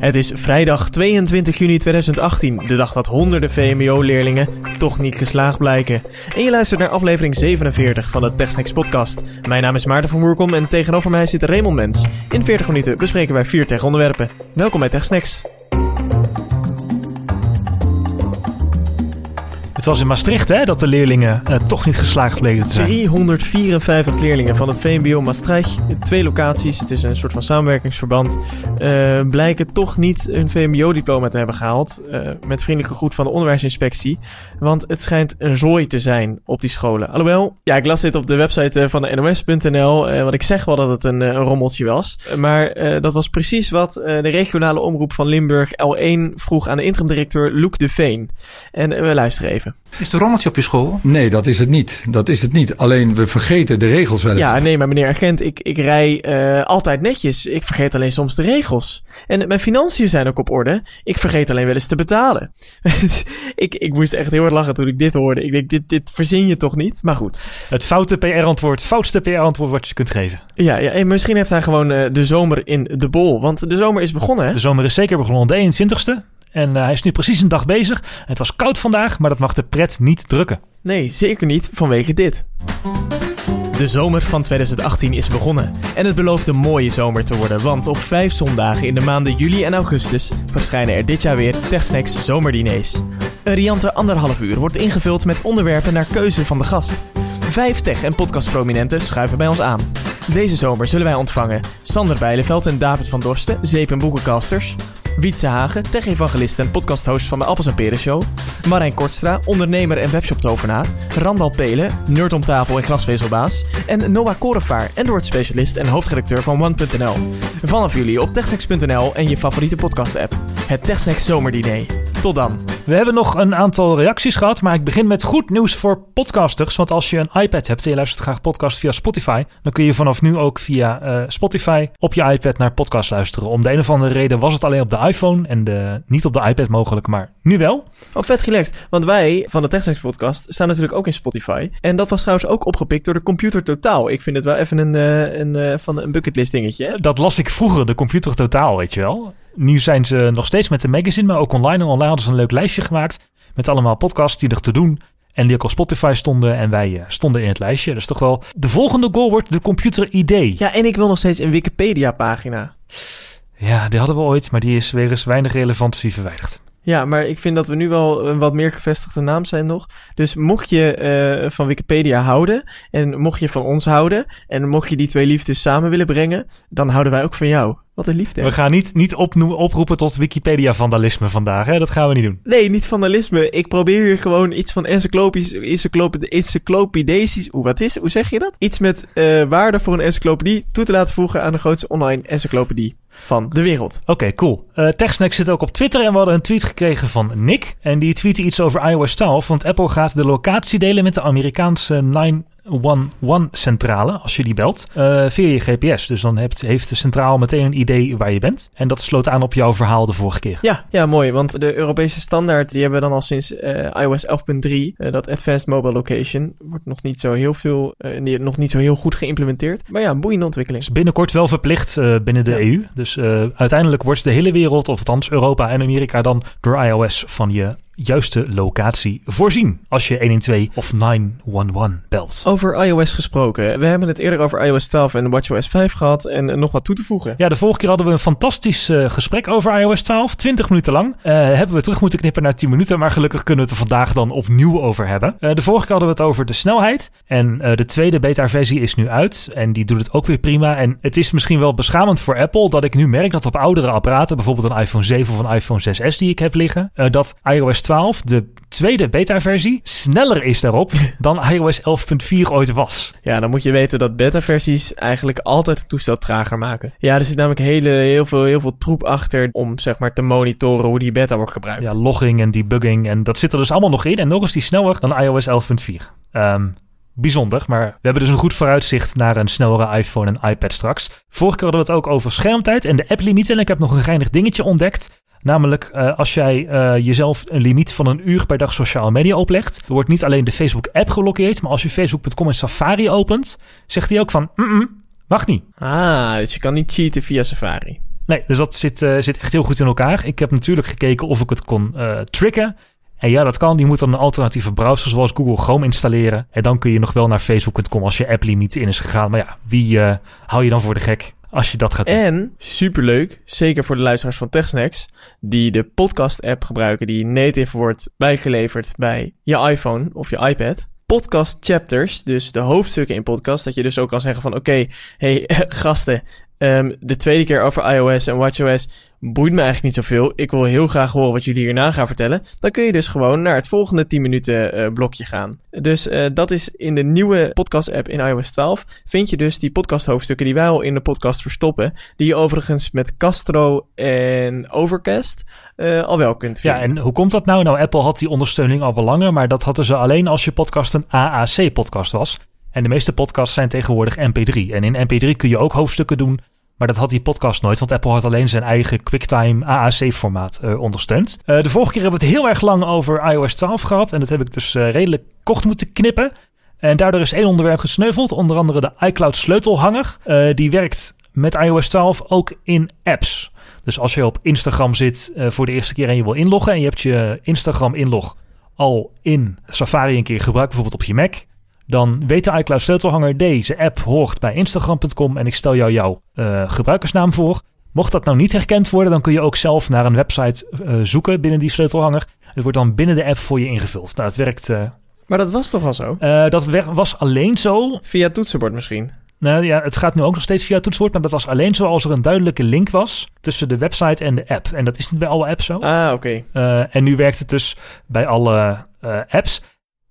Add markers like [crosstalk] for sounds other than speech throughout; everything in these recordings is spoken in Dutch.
Het is vrijdag 22 juni 2018, de dag dat honderden VMBO-leerlingen toch niet geslaagd blijken. En je luistert naar aflevering 47 van de TechSnacks podcast. Mijn naam is Maarten van Woerkom en tegenover mij zit Raymond Mens. In 40 minuten bespreken wij vier tech-onderwerpen. Welkom bij TechSnacks. Het was in Maastricht hè, dat de leerlingen uh, toch niet geslaagd bleken te zijn. 354 leerlingen van het VMBO Maastricht, twee locaties, het is een soort van samenwerkingsverband, uh, blijken toch niet hun VMBO-diploma te hebben gehaald. Uh, met vriendelijke groet van de onderwijsinspectie. Want het schijnt een zooi te zijn op die scholen. Alhoewel, ja, ik las dit op de website van de NOS.nl, want ik zeg wel dat het een, een rommeltje was. Maar dat was precies wat de regionale omroep van Limburg L1 vroeg aan de interim-directeur Loek de Veen. En we luisteren even. Is het een rommeltje op je school? Nee, dat is het niet. Dat is het niet. Alleen we vergeten de regels wel eens. Ja, nee, maar meneer agent, ik, ik rij uh, altijd netjes. Ik vergeet alleen soms de regels. En mijn financiën zijn ook op orde. Ik vergeet alleen wel eens te betalen. [laughs] ik, ik moest echt heel erg lachen toen ik dit hoorde. Ik denk, dit, dit verzin je toch niet? Maar goed. Het foute PR-antwoord, foutste PR-antwoord wat je kunt geven. Ja, ja en misschien heeft hij gewoon uh, de zomer in de bol. Want de zomer is begonnen, hè? De zomer is zeker begonnen. De 21ste. En uh, hij is nu precies een dag bezig. Het was koud vandaag, maar dat mag de pret niet drukken. Nee, zeker niet vanwege dit. De zomer van 2018 is begonnen en het belooft een mooie zomer te worden, want op vijf zondagen in de maanden juli en augustus verschijnen er dit jaar weer TechSnacks zomerdiners. Een riante anderhalf uur wordt ingevuld met onderwerpen naar keuze van de gast. Vijf tech- en podcastprominenten schuiven bij ons aan. Deze zomer zullen wij ontvangen Sander Bijleveld en David van Dorsten, zeep- en boekencasters. Wietse Hagen, tech-evangelist en podcasthost van de Appels en Peren Show. Marijn Kortstra, ondernemer en webshop-tovenaar. Randal Pelen, nerd om tafel en glasvezelbaas. En Noah Korevaar, Android-specialist en hoofdredacteur van One.nl. Vanaf jullie op techsnacks.nl en je favoriete podcast-app. Het TechSnacks Zomerdiner. Tot dan. We hebben nog een aantal reacties gehad, maar ik begin met goed nieuws voor podcasters. Want als je een iPad hebt en je luistert graag podcast via Spotify, dan kun je vanaf nu ook via uh, Spotify op je iPad naar podcast luisteren. Om de een of andere reden was het alleen op de iPhone en de, niet op de iPad mogelijk, maar nu wel. Oh, vet relaxed. Want wij van de TechSnacks podcast staan natuurlijk ook in Spotify. En dat was trouwens ook opgepikt door de Computer Totaal. Ik vind het wel even een, uh, een, uh, van een bucketlist dingetje. Hè? Dat las ik vroeger, de Computer Totaal, weet je wel. Nu zijn ze nog steeds met de magazine, maar ook online. En online hadden ze een leuk lijstje gemaakt met allemaal podcasts die er te doen. En die ook op Spotify stonden en wij uh, stonden in het lijstje. Dus toch wel, de volgende goal wordt de Computer ID. Ja, en ik wil nog steeds een Wikipedia-pagina. Ja, die hadden we ooit, maar die is weer eens weinig relevantie verwijderd. Ja, maar ik vind dat we nu wel een wat meer gevestigde naam zijn nog. Dus mocht je uh, van Wikipedia houden en mocht je van ons houden en mocht je die twee liefdes samen willen brengen, dan houden wij ook van jou. Wat een liefde. We gaan niet, niet oproepen tot Wikipedia-vandalisme vandaag, hè? Dat gaan we niet doen. Nee, niet vandalisme. Ik probeer hier gewoon iets van encyclopisch, encyclopedisch... Oeh, wat is Hoe zeg je dat? Iets met uh, waarde voor een encyclopedie toe te laten voegen aan de grootste online encyclopedie van de wereld. Oké, okay, cool. Uh, TechSnack zit ook op Twitter en we hadden een tweet gekregen van Nick. En die tweette iets over iOS 12, want Apple gaat de locatie delen met de Amerikaanse 911-centrale, als je die belt, uh, via je GPS. Dus dan hebt, heeft de centraal meteen een idee waar je bent. En dat sloot aan op jouw verhaal de vorige keer. Ja, ja mooi. Want de Europese standaard, die hebben we dan al sinds uh, iOS 11.3. Uh, dat Advanced Mobile Location wordt nog niet zo heel veel, nog niet zo heel goed geïmplementeerd. Maar ja, een boeiende ontwikkeling. Is binnenkort wel verplicht binnen de ja. EU. Dus uiteindelijk wordt de hele wereld, of althans Europa en Amerika, dan door iOS van je juiste locatie voorzien als je 112 of 911 belt. Over iOS gesproken. We hebben het eerder over iOS 12 en WatchOS 5 gehad en nog wat toe te voegen. Ja, de vorige keer hadden we een fantastisch uh, gesprek over iOS 12. 20 minuten lang. Uh, hebben we terug moeten knippen naar 10 minuten, maar gelukkig kunnen we het er vandaag dan opnieuw over hebben. Uh, de vorige keer hadden we het over de snelheid en de tweede beta-versie is nu uit en die doet het ook weer prima. En het is misschien wel beschamend voor Apple dat ik nu merk dat op oudere apparaten, bijvoorbeeld een iPhone 7 of een iPhone 6S die ik heb liggen, dat iOS 12, de tweede beta-versie, sneller is daarop [laughs] dan iOS 11.4 ooit was. Ja, dan moet je weten dat beta-versies eigenlijk altijd het toestel trager maken. Ja, er zit namelijk hele, heel, veel, heel veel troep achter om zeg maar te monitoren hoe die beta wordt gebruikt. Ja, logging en debugging en dat zit er dus allemaal nog in. En nog is die sneller dan iOS 11.4. Um, bijzonder. Maar we hebben dus een goed vooruitzicht naar een snellere iPhone en iPad straks. Vorige keer hadden we het ook over schermtijd en de app-limieten. En ik heb nog een geinig dingetje ontdekt. Namelijk, uh, als jij uh, jezelf een limiet van een uur per dag sociale media oplegt, dan wordt niet alleen de Facebook-app geblokkeerd, maar als je Facebook.com in Safari opent, zegt hij ook van, mm, -mm mag niet. Ah, dus je kan niet cheaten via Safari. Nee, dus dat zit, eh, zit echt heel goed in elkaar. Ik heb natuurlijk gekeken of ik het kon tricken. En ja, dat kan. Die moet dan een alternatieve browser zoals Google Chrome installeren. En dan kun je nog wel naar facebook.com als je app-limiet in is gegaan. Maar ja, wie uh, hou je dan voor de gek als je dat gaat doen? En, superleuk, zeker voor de luisteraars van TechSnacks... die de podcast-app gebruiken die native wordt bijgeleverd bij je iPhone of je iPad podcast chapters, dus de hoofdstukken in podcast, dat je dus ook kan zeggen van oké, hey [laughs] gasten, um, de tweede keer over iOS en watchOS boeit me eigenlijk niet zoveel. Ik wil heel graag horen wat jullie hierna gaan vertellen. Dan kun je dus gewoon naar het volgende 10 minuten uh, blokje gaan. Dus uh, dat is in de nieuwe podcast app in iOS 12. Vind je dus die podcast hoofdstukken die wij al in de podcast verstoppen. Die je overigens met Castro en Overcast uh, al wel kunt vinden. Ja, en hoe komt dat nou? Nou, Apple had die ondersteuning al wel langer. Maar dat hadden ze alleen als je podcast een AAC podcast was. En de meeste podcasts zijn tegenwoordig MP3. En in MP3 kun je ook hoofdstukken doen maar dat had die podcast nooit, want Apple had alleen zijn eigen QuickTime AAC-formaat uh, ondersteund. Uh, de vorige keer hebben we het heel erg lang over iOS 12 gehad. En dat heb ik dus uh, redelijk kort moeten knippen. En daardoor is één onderwerp gesneuveld, onder andere de iCloud sleutelhanger. die werkt met iOS 12 ook in apps. Dus als je op Instagram zit voor de eerste keer en je wil inloggen... en je hebt je Instagram-inlog al in Safari een keer gebruikt, bijvoorbeeld op je Mac dan weet de iCloud sleutelhanger deze app hoort bij Instagram.com en ik stel jou jouw uh, gebruikersnaam voor. Mocht dat nou niet herkend worden, dan kun je ook zelf naar een website uh, zoeken binnen die sleutelhanger. Het wordt dan binnen de app voor je ingevuld. Nou, het werkt. Uh, maar dat was toch al zo? dat was alleen zo. Via het toetsenbord misschien? Nou ja, het gaat nu ook nog steeds via toetsenbord, maar dat was alleen zo als er een duidelijke link was tussen de website en de app. En dat is niet bij alle apps zo. Ah, oké. Okay. en nu werkt het dus bij alle apps.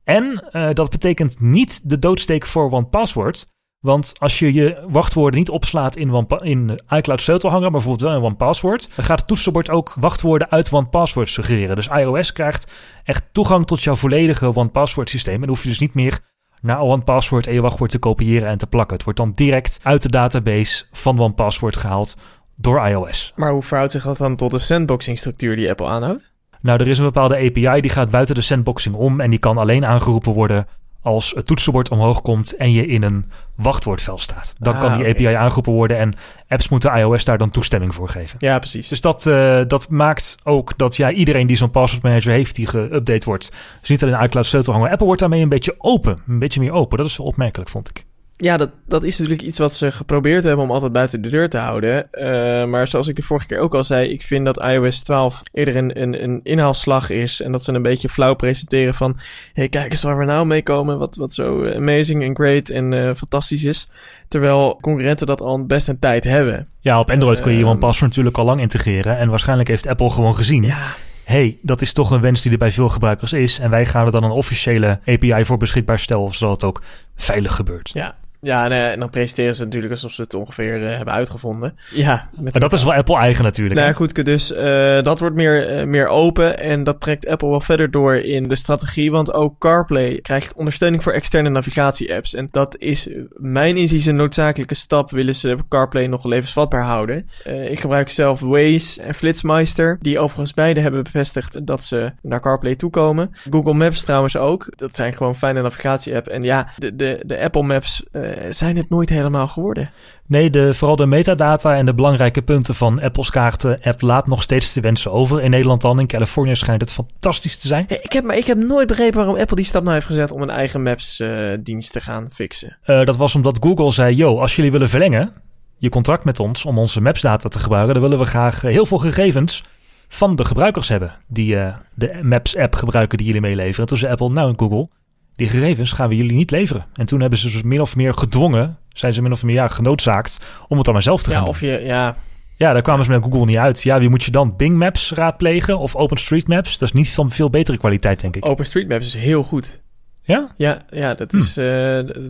En uh, dat betekent niet de doodsteek voor OnePassword. Want als je je wachtwoorden niet opslaat in, in iCloud sleutelhanger, maar bijvoorbeeld wel in OnePassword, dan gaat het toetsenbord ook wachtwoorden uit OnePassword suggereren. Dus iOS krijgt echt toegang tot jouw volledige OnePassword systeem. En dan hoef je dus niet meer naar OnePassword en wachtwoord te kopiëren en te plakken. Het wordt dan direct uit de database van OnePassword gehaald door iOS. Maar hoe verhoudt zich dat dan tot de sandboxing structuur die Apple aanhoudt? Nou, er is een bepaalde API die gaat buiten de sandboxing om en die kan alleen aangeroepen worden als het toetsenbord omhoog komt en je in een wachtwoordvel staat. Dan kan die API aangeroepen worden en apps moeten iOS daar dan toestemming voor geven. Ja, precies. Dus dat, uh, dat maakt ook dat ja, iedereen die zo'n password manager heeft die geüpdate wordt, dus niet alleen iCloud sleutelhanger. Apple wordt daarmee een beetje open, een beetje meer open. Dat is wel opmerkelijk, vond ik. Ja, dat, dat is natuurlijk iets wat ze geprobeerd hebben om altijd buiten de deur te houden. Uh, maar zoals ik de vorige keer ook al zei, ik vind dat iOS 12 eerder een, een, een inhaalslag is. En dat ze een beetje flauw presenteren van... hey, kijk eens waar we nou mee komen. Wat, wat zo amazing en great en uh, fantastisch is. Terwijl concurrenten dat al best een tijd hebben. Ja, op Android kun je uh, OnePassword natuurlijk al lang integreren. En waarschijnlijk heeft Apple gewoon gezien... Ja hey, dat is toch een wens die er bij veel gebruikers is. En wij gaan er dan een officiële API voor beschikbaar stellen, zodat het ook veilig gebeurt. Ja, ja, en, en, dan presenteren ze natuurlijk alsof ze het ongeveer uh, hebben uitgevonden. Ja, maar dat is wel Apple eigen natuurlijk. Nou goed, dus uh, dat wordt meer, meer open en dat trekt Apple wel verder door in de strategie. Want ook CarPlay krijgt ondersteuning voor externe navigatie-apps. En dat is mijn inziens een noodzakelijke stap. Willen ze CarPlay nog levensvatbaar houden. ik gebruik zelf Waze en Flitsmeister. Die overigens beide hebben bevestigd dat ze naar CarPlay toekomen. Google Maps trouwens ook. Dat zijn gewoon fijne navigatie-app. En ja, de, de, de Apple Maps eh, zijn het nooit helemaal geworden. Nee, de, vooral de metadata en de belangrijke punten van Apple's kaarten-app laat nog steeds te wensen over. In Nederland dan, in Californië schijnt het fantastisch te zijn. ik, heb, maar ik heb nooit begrepen waarom Apple die stap nou heeft gezet om een eigen Maps-dienst te gaan fixen. Uh, dat was omdat Google zei, yo, als jullie willen verlengen, je contract met ons om onze Maps-data te gebruiken, dan willen we graag heel veel gegevens van de gebruikers hebben die uh, de Maps-app gebruiken die jullie meeleveren. zei Apple, nou Google, die gegevens gaan we jullie niet leveren. En toen hebben ze dus min of meer gedwongen, zijn ze min of meer ja, genoodzaakt om het dan maar zelf te gaan ja, of je, ja. Ja, daar kwamen ze met Google niet uit. Ja, wie moet je dan? Bing Maps raadplegen of OpenStreetMaps? Dat is niet van veel betere kwaliteit, denk ik. OpenStreetMaps is heel goed. Ja? Ja, ja dat is, hm. uh,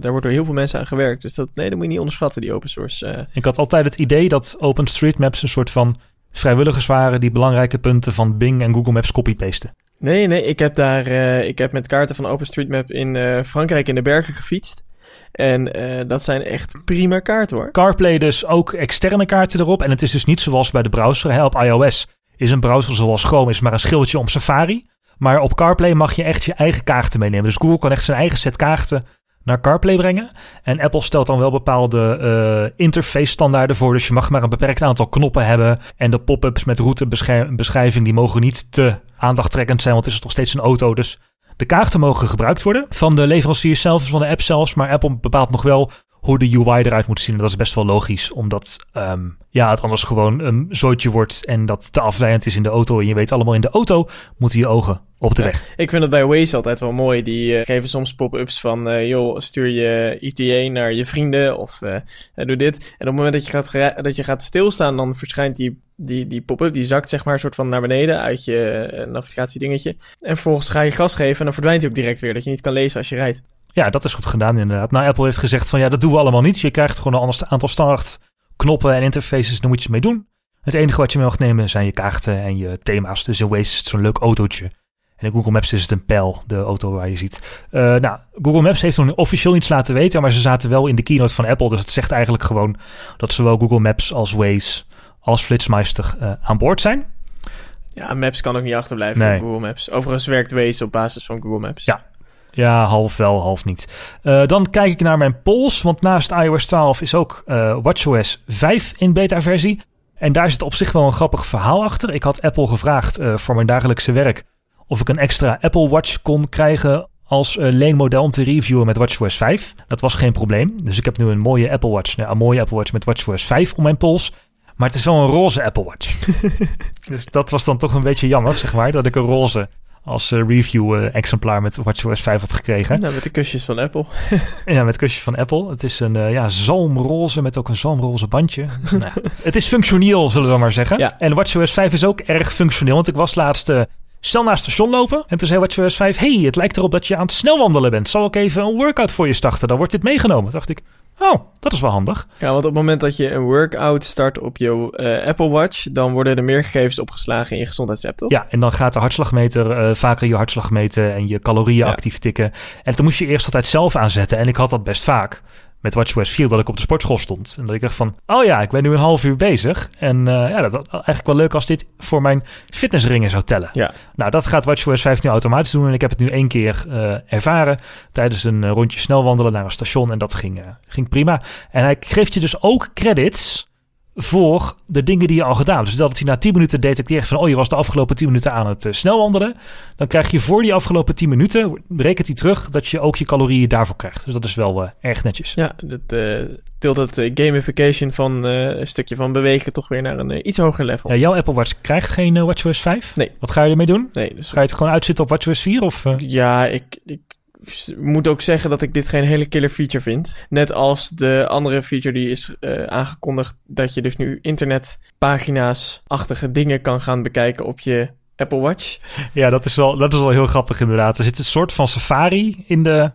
daar wordt door heel veel mensen aan gewerkt. Dus dat, nee, dat moet je niet onderschatten, die open source. Uh. Ik had altijd het idee dat OpenStreetMaps een soort van vrijwilligers waren die belangrijke punten van Bing en Google Maps copy-pasten. Nee, nee, ik heb daar, uh, ik heb met kaarten van OpenStreetMap in uh, Frankrijk in de bergen gefietst. En uh, dat zijn echt prima kaarten hoor. CarPlay dus ook externe kaarten erop. En het is dus niet zoals bij de browser. Hè, op iOS is een browser zoals Chrome is maar een schildje om Safari. Maar op CarPlay mag je echt je eigen kaarten meenemen. Dus Google kan echt zijn eigen set kaarten naar CarPlay brengen. En Apple stelt dan wel bepaalde uh, interface standaarden voor. Dus je mag maar een beperkt aantal knoppen hebben. En de pop-ups met routebeschrijving die mogen niet te aandachttrekkend zijn, want het is nog steeds een auto. Dus de kaarten mogen gebruikt worden van de leverancier zelf, van de app zelfs. Maar Apple bepaalt nog wel hoe de UI eruit moet zien. En dat is best wel logisch, omdat um, ja, het anders gewoon een zootje wordt en dat te afleidend is in de auto. En je weet allemaal in de auto moeten je ogen op de weg. Ik vind het bij Waze altijd wel mooi. Die uh, geven soms pop-ups van, uh, joh, stuur je ETA naar je vrienden of uh, doe dit. En op het moment dat je gaat, dat je gaat stilstaan, dan verschijnt die, die, die pop-up, die zakt zeg maar een soort van naar beneden uit je navigatiedingetje. En vervolgens ga je gas geven en dan verdwijnt hij ook direct weer, dat je niet kan lezen als je rijdt. Ja, dat is goed gedaan inderdaad. Nou, Apple heeft gezegd van ja, dat doen we allemaal niet. Je krijgt gewoon een ander aantal standaard knoppen en interfaces, daar moet je mee doen. Het enige wat je mee mag nemen zijn je kaarten en je thema's. Dus in Waze is het zo'n leuk autootje. En in Google Maps is het een pijl, de auto waar je ziet. Uh, nou, Google Maps heeft nog officieel niets laten weten, maar ze zaten wel in de keynote van Apple. Dus het zegt eigenlijk gewoon dat zowel Google Maps als Waze als Flitsmeister uh, aan boord zijn. Ja, Maps kan ook niet achterblijven nee. Google Maps. Overigens werkt Waze op basis van Google Maps. Ja, ja, half wel, half niet. Uh, dan kijk ik naar mijn polls, want naast iOS 12 is ook uh, WatchOS 5 in beta-versie. En daar zit op zich wel een grappig verhaal achter. Ik had Apple gevraagd uh, voor mijn dagelijkse werk of ik een extra Apple Watch kon krijgen als leenmodel om te reviewen met WatchOS 5. Dat was geen probleem. Dus ik heb nu een mooie Apple Watch, nou, een mooie Apple Watch met WatchOS 5 om mijn pols. Maar het is wel een roze Apple Watch. [laughs] dus dat was dan toch een beetje jammer, zeg maar, dat ik een roze als uh, review-exemplaar met WatchOS 5 had gekregen. Nou, met de kusjes van Apple. [laughs] ja, met kusjes van Apple. Het is een uh, ja, zalmroze met ook een zalmroze bandje. [laughs] Nou, het is functioneel, zullen we maar zeggen. Ja. En WatchOS 5 is ook erg functioneel, want ik was laatst... Stel naar het station lopen. En toen zei WatchOS 5: Hey, het lijkt erop dat je aan het snelwandelen bent. Zal ik even een workout voor je starten? Dan wordt dit meegenomen. Toen dacht ik: Oh, dat is wel handig. Ja, want op het moment dat je een workout start op je uh, Apple Watch, dan worden er meer gegevens opgeslagen in je gezondheidsapp, toch? Ja, en dan gaat de hartslagmeter uh, vaker je hartslag meten en je calorieën actief tikken. En dan moest je eerst altijd zelf aanzetten. En ik had dat best vaak met WatchOS 4 dat ik op de sportschool stond. En dat ik dacht van, oh ja, ik ben nu een half uur bezig. En uh, ja, dat was eigenlijk wel leuk als dit voor mijn fitnessringen zou tellen. Ja. Nou, dat gaat WatchOS 5 nu automatisch doen. En ik heb het nu één keer uh, ervaren tijdens een uh, rondje snel wandelen naar een station. En dat ging, ging prima. En hij geeft je dus ook credits voor de dingen die je al gedaan hebt. Dus dat hij na 10 minuten detecteert van... oh, je was de afgelopen 10 minuten aan het uh, snelwandelen... dan krijg je voor die afgelopen 10 minuten... berekent hij terug dat je ook je calorieën daarvoor krijgt. Dus dat is wel uh, erg netjes. Ja, dat uh, tilt het gamification van een stukje van bewegen... toch weer naar een iets hoger level. Ja, jouw Apple Watch krijgt geen WatchOS 5? Nee. Wat ga je ermee doen? Nee. Dus... Ga je het gewoon uitzitten op WatchOS 4? Of, Ja, ik, ik moet ook zeggen dat ik dit geen hele killer feature vind. Net als de andere feature die is uh, aangekondigd dat je dus nu internetpagina's-achtige dingen kan gaan bekijken op je Apple Watch. Ja, dat is wel, dat is wel heel grappig inderdaad. Er zit een soort van Safari in de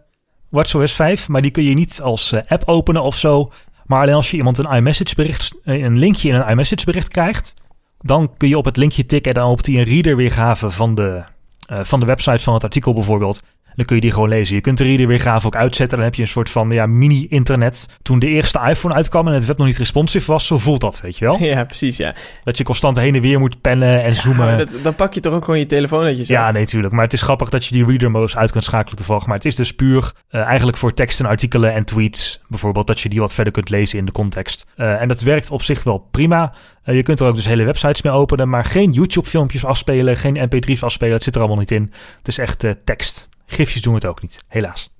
WatchOS 5, maar die kun je niet als uh, app openen of zo. Maar alleen als je iemand een iMessage bericht, eh, een linkje in een iMessage bericht krijgt, dan kun je op het linkje tikken en dan op die een reader weergave van de, van de website van het artikel bijvoorbeeld. Dan kun je die gewoon lezen. Je kunt de reader weer gaaf ook uitzetten. Dan heb je een soort van ja, mini-internet. Toen de eerste iPhone uitkwam en het web nog niet responsive was, zo voelt dat, weet je wel? [laughs] Ja, precies, ja. Dat je constant heen en weer moet pennen en zoomen. Dat, dan pak je toch ook gewoon je telefoon uit je Ja, nee, tuurlijk. Maar het is grappig dat je die reader modus uit kunt schakelen toevallig. Maar het is dus puur uh, eigenlijk voor tekst en artikelen en tweets. Bijvoorbeeld dat je die wat verder kunt lezen in de context. Uh, en dat werkt op zich wel prima. Uh, je kunt er ook dus hele websites mee openen, maar geen YouTube-filmpjes afspelen, geen MP3's afspelen. Het zit er allemaal niet in. Het is echt tekst. Gifjes doen het ook niet, helaas.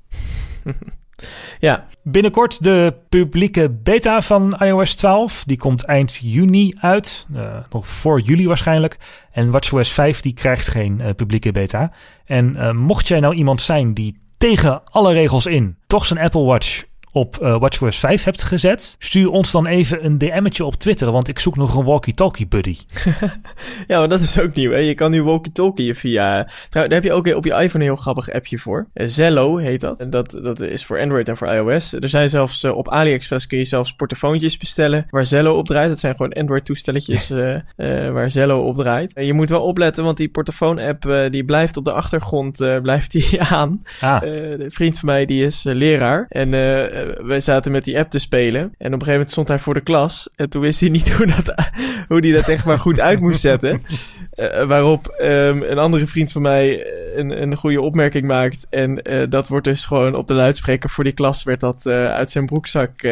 [laughs] ja. Binnenkort de publieke beta van iOS 12. Die komt eind juni uit. Uh, nog voor juli waarschijnlijk. En WatchOS 5 die krijgt geen uh, publieke beta. En uh, mocht jij nou iemand zijn die tegen alle regels in toch zijn Apple Watch op uh, WatchOS 5 hebt gezet, stuur ons dan even een DM'tje op Twitter, want ik zoek nog een walkie-talkie buddy. [laughs] ja, maar dat is ook nieuw, hè? Je kan nu walkie-talkie via... Trouw, daar heb je ook op je iPhone een heel grappig appje voor. Uh, Zello heet dat. En dat, dat is voor Android en voor iOS. Er zijn zelfs uh, op AliExpress kun je zelfs portofoontjes bestellen waar Zello op draait. Dat zijn gewoon Android-toestelletjes [laughs] waar Zello op draait. je moet wel opletten, want die portofoon-app die blijft op de achtergrond [laughs] blijft die aan. Ah. een vriend van mij die is leraar en wij zaten met die app te spelen. En op een gegeven moment stond hij voor de klas. En toen wist hij niet [laughs] hoe, dat, hoe die dat echt maar goed uit moest zetten. Uh, [laughs] waarop um, een andere vriend van mij een, een goede opmerking maakt. En dat wordt dus gewoon op de luidspreker voor die klas werd dat uit zijn broekzak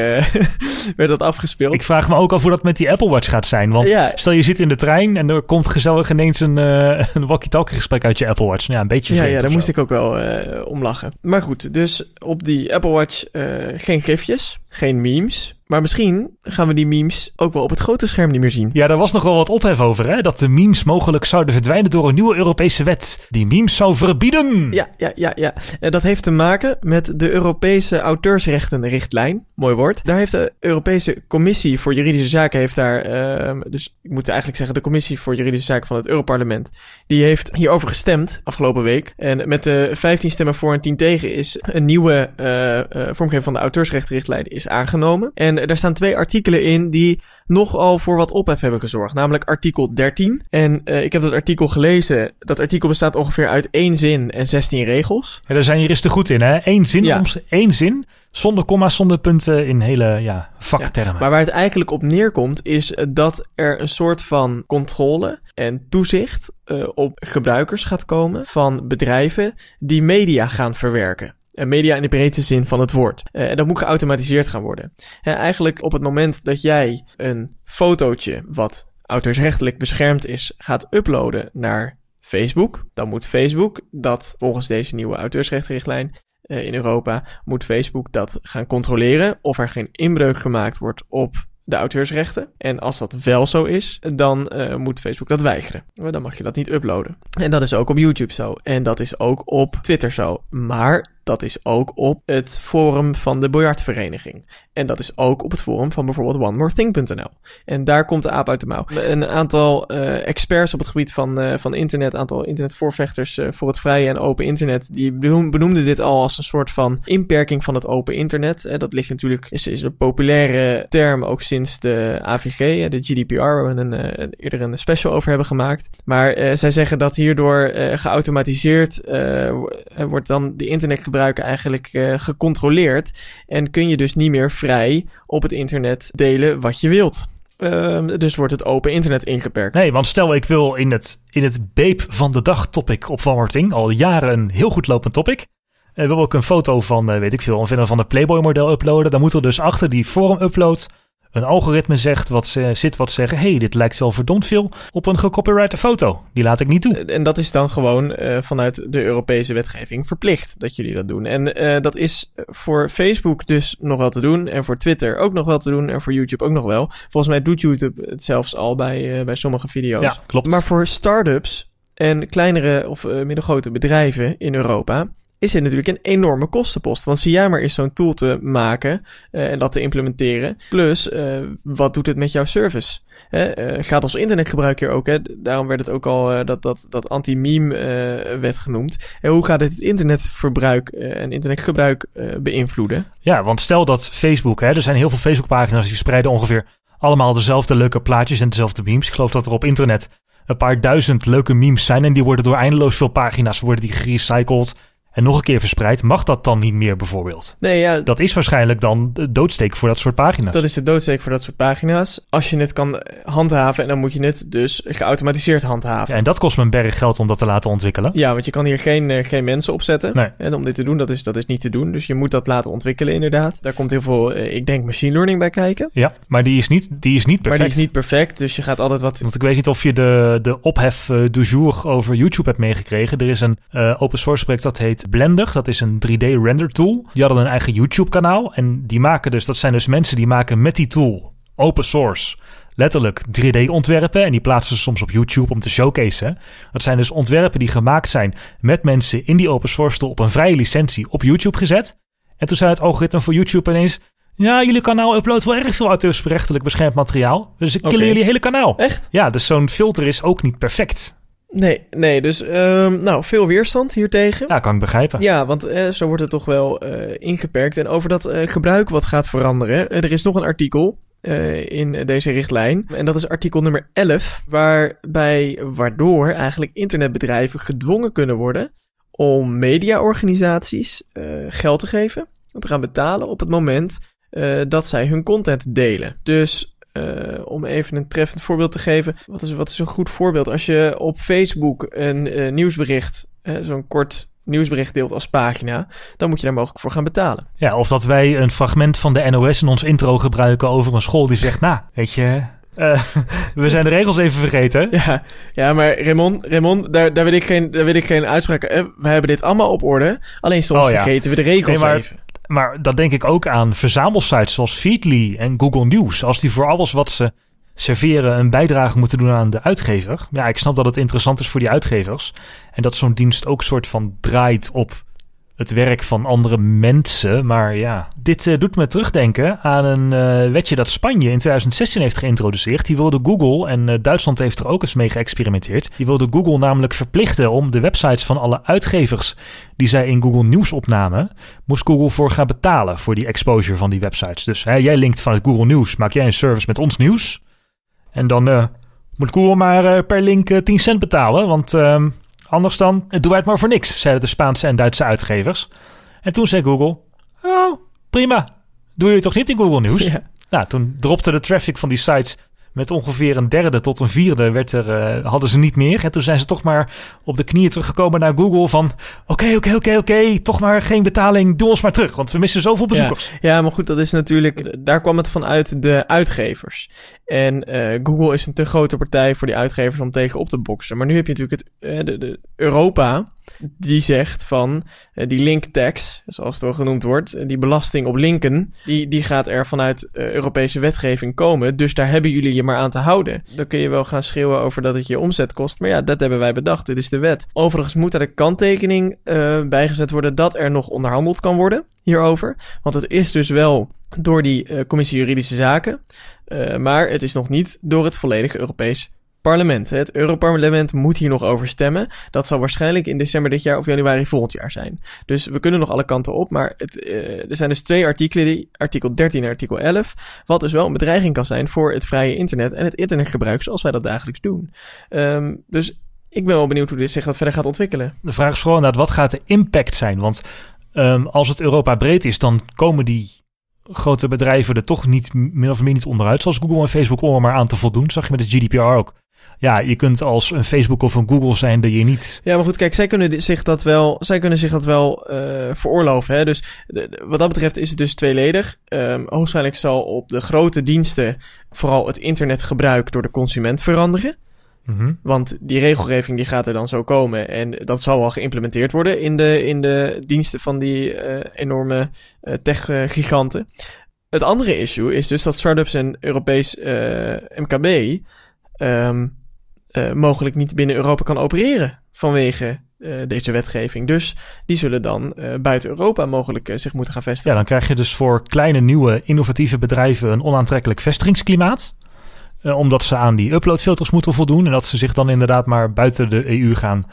[laughs] werd dat afgespeeld. Ik vraag me ook af hoe dat met die Apple Watch gaat zijn. Want stel je zit in de trein en er komt gezellig ineens een, een walkie-talkie gesprek uit je Apple Watch. Nou ja, een beetje Ja, ja daar moest ik ook wel om lachen. Maar goed, dus op die Apple Watch geen gifjes, geen memes. Maar misschien gaan we die memes ook wel op het grote scherm niet meer zien. Ja, daar was nog wel wat ophef over, hè? Dat de memes mogelijk zouden verdwijnen door een nieuwe Europese wet. Die memes zou verbieden. Ja, ja, ja, ja. En dat heeft te maken met de Europese auteursrechtenrichtlijn. Mooi woord. Daar heeft de Europese Commissie voor Juridische Zaken, heeft daar, uh, dus ik moet eigenlijk zeggen, de Commissie voor Juridische Zaken van het Europarlement, die heeft hierover gestemd afgelopen week. En met de 15 stemmen voor en 10 tegen is een nieuwe uh, uh, vormgeving van de auteursrechtenrichtlijn is aangenomen. En er staan twee artikelen in die nogal voor wat ophef hebben gezorgd. Namelijk artikel 13. En uh, ik heb dat artikel gelezen. Dat artikel bestaat ongeveer uit één zin en 16 regels. Ja, daar zijn jullie te goed in, hè? Eén zin, ja. één zin. Zonder komma's, zonder punten in hele ja, vaktermen. maar waar het eigenlijk op neerkomt, is dat er een soort van controle en toezicht uh, op gebruikers gaat komen van bedrijven die media gaan verwerken. En media in de breedste zin van het woord. Uh, en dat moet geautomatiseerd gaan worden. Uh, eigenlijk op het moment dat jij een fotootje wat auteursrechtelijk beschermd is, gaat uploaden naar Facebook, dan moet Facebook dat volgens deze nieuwe auteursrechtenrichtlijn uh, in Europa, moet Facebook dat gaan controleren of er geen inbreuk gemaakt wordt op de auteursrechten. En als dat wel zo is, dan moet Facebook dat weigeren. Dan mag je dat niet uploaden. En dat is ook op YouTube zo. En dat is ook op Twitter zo. Maar dat is ook op het forum van de biljartvereniging. En dat is ook op het forum van bijvoorbeeld OneMoreThing.nl. En daar komt de aap uit de mouw. Een aantal uh, experts op het gebied van, uh, van internet, aantal internetvoorvechters uh, voor het vrije en open internet, die benoemden dit al als een soort van inperking van het open internet. dat ligt natuurlijk, is, een populaire term ook sinds de AVG, de GDPR, waar we een, eerder een special over hebben gemaakt. Maar zij zeggen dat hierdoor geautomatiseerd wordt dan de internet gebruiker eigenlijk uh, gecontroleerd. En kun je dus niet meer vrij op het internet delen wat je wilt. Uh, dus wordt het open internet ingeperkt. Nee, want stel ik wil in het, in het beep van de dag topic op Van al jaren een heel goed lopend topic. En wil ik een foto van, uh, weet ik veel, een van de Playboy model uploaden. Dan moet er dus achter die forum upload een algoritme zegt wat ze, zit wat zeggen. hey, dit lijkt wel verdomd veel op een gecopyrighte foto. Die laat ik niet toe. En dat is dan gewoon uh, vanuit de Europese wetgeving verplicht dat jullie dat doen. En uh, dat is voor Facebook dus nog wel te doen. En voor Twitter ook nog wel te doen. En voor YouTube ook nog wel. Volgens mij doet YouTube het zelfs al bij, uh, bij sommige video's. Ja, klopt. Maar voor startups en kleinere of middelgrote bedrijven in Europa is het natuurlijk een enorme kostenpost. Want zie jij maar eens zo'n tool te maken uh, en dat te implementeren. Plus, uh, wat doet het met jouw service? Hè? Uh, gaat als internetgebruik hier ook, hè? daarom werd het ook al dat, dat, dat anti-meme werd genoemd. En hoe gaat het internetverbruik en internetgebruik beïnvloeden? Ja, want stel dat Facebook, hè, er zijn heel veel Facebook-pagina's die spreiden ongeveer allemaal dezelfde leuke plaatjes en dezelfde memes. Ik geloof dat er op internet een paar duizend leuke memes zijn en die worden door eindeloos veel pagina's worden die gerecycled en nog een keer verspreid, mag dat dan niet meer bijvoorbeeld? Nee, ja. Dat is waarschijnlijk dan de doodsteek voor dat soort pagina's. Dat is de doodsteek voor dat soort pagina's. Als je het kan handhaven, en dan moet je het dus geautomatiseerd handhaven. Ja, en dat kost me een berg geld om dat te laten ontwikkelen. Ja, want je kan hier geen, uh, geen mensen opzetten. Nee. En om dit te doen, dat is, dat is niet te doen. Dus je moet dat laten ontwikkelen inderdaad. Daar komt heel veel, uh, ik denk, machine learning bij kijken. Ja, maar die is niet, die is niet perfect. Maar die is niet perfect, dus je gaat altijd wat... Want ik weet niet of je de, de ophef uh, du jour over YouTube hebt meegekregen. Er is een open source project dat heet Blender. Dat is een 3D render tool. Die hadden een eigen YouTube kanaal. En die maken dus, dat zijn dus mensen die maken met die tool open source letterlijk 3D ontwerpen. En die plaatsen ze soms op YouTube om te showcaseen. Dat zijn dus ontwerpen die gemaakt zijn met mensen in die open source tool op een vrije licentie op YouTube gezet. En toen zei het algoritme voor YouTube ineens... Ja, jullie kanaal uploadt wel erg veel auteursrechtelijk beschermd materiaal. Dus ik killen okay. jullie hele kanaal. Echt? Ja, dus zo'n filter is ook niet perfect. Nee, nee, dus um, nou, veel weerstand hiertegen. Ja, kan ik begrijpen. Ja, want uh, zo wordt het toch wel uh, ingeperkt. En over dat uh, gebruik wat gaat veranderen, er is nog een artikel in deze richtlijn. En dat is artikel nummer 11, waarbij, waardoor eigenlijk internetbedrijven gedwongen kunnen worden om mediaorganisaties geld te geven, te gaan betalen op het moment dat zij hun content delen. Dus uh, om even een treffend voorbeeld te geven. Wat is, wat is een goed voorbeeld? Als je op Facebook een uh, nieuwsbericht eh, zo'n kort nieuwsbericht deelt als pagina, dan moet je daar mogelijk voor gaan betalen. Ja, of dat wij een fragment van de NOS in ons intro gebruiken over een school die zegt, nou, weet je, uh, [laughs] we zijn de regels even vergeten. Ja, ja maar Raymond, Raymond daar, daar, wil ik geen, daar wil ik geen uitspraak. Eh, we hebben dit allemaal op orde. Alleen soms oh, ja. vergeten we de regels nee, maar, even. Maar dat denk ik ook aan verzamelsites zoals Feedly en Google News. Als die voor alles wat ze serveren een bijdrage moeten doen aan de uitgever. Ja, ik snap dat het interessant is voor die uitgevers. En dat zo'n dienst ook soort van draait op het werk van andere mensen. Maar ja, dit uh, doet me terugdenken aan een uh, wetje dat Spanje in 2016 heeft geïntroduceerd. Die wilde Google, en uh, Duitsland heeft er ook eens mee geëxperimenteerd. Die wilde Google namelijk verplichten om de websites van alle uitgevers die zij in Google Nieuws opnamen, moest Google voor gaan betalen voor die exposure van die websites. Dus hè, jij linkt vanuit Google Nieuws, maak jij een service met ons nieuws. En dan moet Google maar per link 10 cent betalen, want ehm, Anders dan, wij het maar voor niks, zeiden de Spaanse en Duitse uitgevers. En toen zei Google, oh, prima. Doe je toch niet in Google News? Ja. Nou, toen dropte de traffic van die sites met ongeveer een derde tot een vierde werd er, uh, hadden ze niet meer. En toen zijn ze toch maar op de knieën teruggekomen naar Google van... oké, oké, oké, oké, toch maar geen betaling, doe ons maar terug. Want we missen zoveel bezoekers. Ja, ja maar goed, dat is natuurlijk... Daar kwam het vanuit de uitgevers. En uh, Google is een te grote partij voor die uitgevers om tegen op te boksen. Maar nu heb je natuurlijk het, uh, de, de Europa die zegt van uh, die link tax, zoals het wel genoemd wordt, die belasting op linken, die, die gaat er vanuit Europese wetgeving komen. Dus daar hebben jullie je maar aan te houden. Dan kun je wel gaan schreeuwen over dat het je omzet kost. Maar ja, dat hebben wij bedacht. Dit is de wet. Overigens moet er de kanttekening bijgezet worden dat er nog onderhandeld kan worden hierover. Want het is dus wel door die uh, Commissie Juridische Zaken. Uh, maar het is nog niet door het volledige Europees Parlement. Het Europarlement moet hier nog over stemmen. Dat zal waarschijnlijk in december dit jaar of januari volgend jaar zijn. Dus we kunnen nog alle kanten op. Maar het, uh, er zijn dus twee artikelen, artikel 13 en artikel 11. Wat dus wel een bedreiging kan zijn voor het vrije internet en het internetgebruik zoals wij dat dagelijks doen. Um, dus ik ben wel benieuwd hoe dit zich dat verder gaat ontwikkelen. De vraag is gewoon inderdaad, wat gaat de impact zijn? Want um, als het Europa breed is, dan komen die grote bedrijven er toch niet min of meer niet onderuit. Zoals Google en Facebook om er maar aan te voldoen. Zag je met de GDPR ook. Ja, je kunt als een Facebook of een Google zijn dat je niet. Ja, maar goed, kijk, zij kunnen zich dat wel, zij kunnen zich dat wel uh, veroorloven. Hè? Dus wat dat betreft is het dus tweeledig. Um, hoogstwaarschijnlijk zal op de grote diensten vooral het internetgebruik door de consument veranderen. Mm Want die regelgeving die gaat er dan zo komen. En dat zal wel geïmplementeerd worden in de, in de diensten van die uh, enorme uh, tech-giganten. Het andere issue is dus dat startups en Europees MKB um, mogelijk niet binnen Europa kan opereren vanwege deze wetgeving. Dus die zullen dan buiten Europa mogelijk zich moeten gaan vestigen. Ja, dan krijg je dus voor kleine, nieuwe, innovatieve bedrijven een onaantrekkelijk vestigingsklimaat. Omdat ze aan die uploadfilters moeten voldoen. En dat ze zich dan inderdaad maar buiten de EU gaan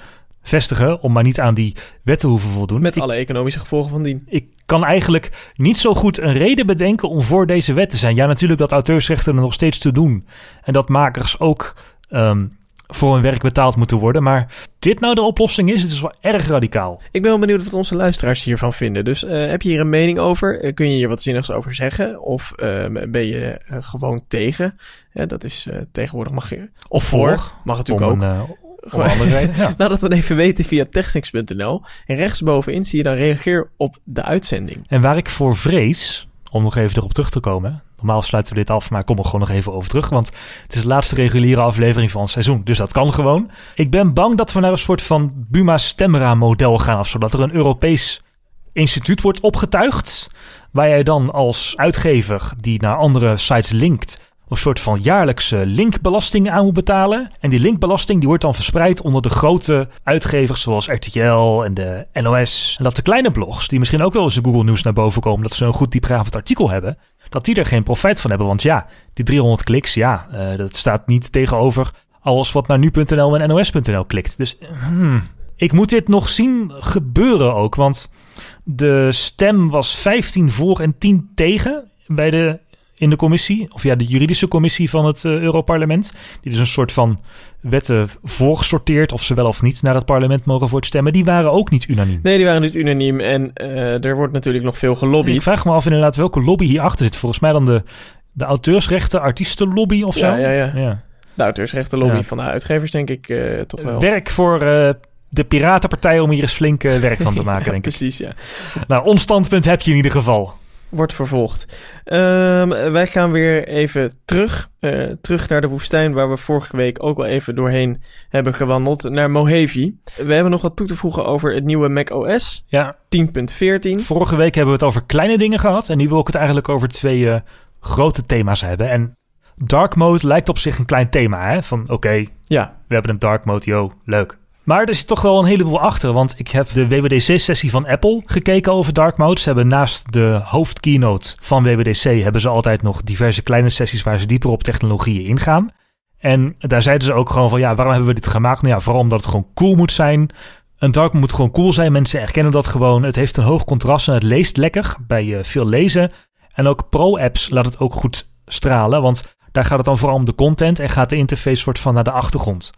vestigen. Om maar niet aan die wetten hoeven voldoen. Met alle economische gevolgen van dien. Ik kan eigenlijk niet zo goed een reden bedenken om voor deze wet te zijn. Ja, natuurlijk dat auteursrechten er nog steeds te doen. En dat makers ook um, voor hun werk betaald moeten worden. Maar dit nou de oplossing is, het is wel erg radicaal. Ik ben wel benieuwd wat onze luisteraars hiervan vinden. Dus uh, heb je hier een mening over? Uh, kun je hier wat zinnigs over zeggen? Of uh, ben je gewoon tegen? Dat is tegenwoordig mag je. Of voor. Mag natuurlijk ook. Een, om andere reden, ja. [laughs] Laat het dan even weten via technics.nl. En rechtsbovenin zie je dan reageer op de uitzending. En waar ik voor vrees, om nog even erop terug te komen. Normaal sluiten we dit af, maar ik kom er gewoon nog even over terug. Want het is de laatste reguliere aflevering van het seizoen. Dus dat kan gewoon. Ik ben bang dat we naar een soort van Buma Stemra model gaan. Of zodat er een Europees instituut wordt opgetuigd. Waar jij dan als uitgever die naar andere sites linkt een soort van jaarlijkse linkbelasting aan moet betalen. En die linkbelasting die wordt dan verspreid onder de grote uitgevers zoals RTL en de NOS. En dat de kleine blogs, die misschien ook wel eens in Google News naar boven komen, dat ze een goed diepgravend artikel hebben, dat die er geen profijt van hebben. Want ja, die 300 kliks, ja, uh, dat staat niet tegenover alles wat naar nu.nl en nos.nl klikt. Dus hmm, ik moet dit nog zien gebeuren ook, want de stem was 15 voor en 10 tegen bij de in de commissie, of ja, de juridische commissie van het uh, Europarlement. Die dus een soort van wetten voorgesorteerd, of ze wel of niet naar het parlement mogen voortstemmen. Die waren ook niet unaniem. Nee, die waren niet unaniem. En uh, er wordt natuurlijk nog veel gelobbyd. Ik vraag me af inderdaad welke lobby hierachter zit. Volgens mij dan de, de auteursrechten, artiestenlobby of zo. Ja, ja, ja. ja. De auteursrechtenlobby ja. van de uitgevers, denk ik uh, toch wel. Werk voor de piratenpartij om hier eens flink eh, werk van te [laughs] maken, denk ik. Precies, ja. Nou, ons standpunt heb je in ieder geval. Wordt vervolgd. Ehm, wij gaan weer even terug. eh, terug naar de woestijn waar we vorige week ook al even doorheen hebben gewandeld. Naar Mojave. We hebben nog wat toe te voegen over het nieuwe Mac OS Ja, 10.14. vorige week hebben we het over kleine dingen gehad. En nu wil ik het eigenlijk over twee eh, grote thema's hebben. En dark mode lijkt op zich een klein thema, hè? Van oké, Ja, we hebben een dark mode, yo, leuk. Maar er zit toch wel een heleboel achter, want ik heb de WWDC-sessie van Apple gekeken over dark mode. Ze hebben naast de hoofdkeynote van WWDC hebben ze altijd nog diverse kleine sessies waar ze dieper op technologieën ingaan. En daar zeiden ze ook gewoon van, ja, waarom hebben we dit gemaakt? Nou ja, vooral omdat het gewoon cool moet zijn. Een dark moet gewoon cool zijn. Mensen herkennen dat gewoon. Het heeft een hoog contrast en het leest lekker bij eh, veel lezen. En ook pro-apps laat het ook goed stralen, want daar gaat het dan vooral om de content en gaat de interface soort van naar de achtergrond.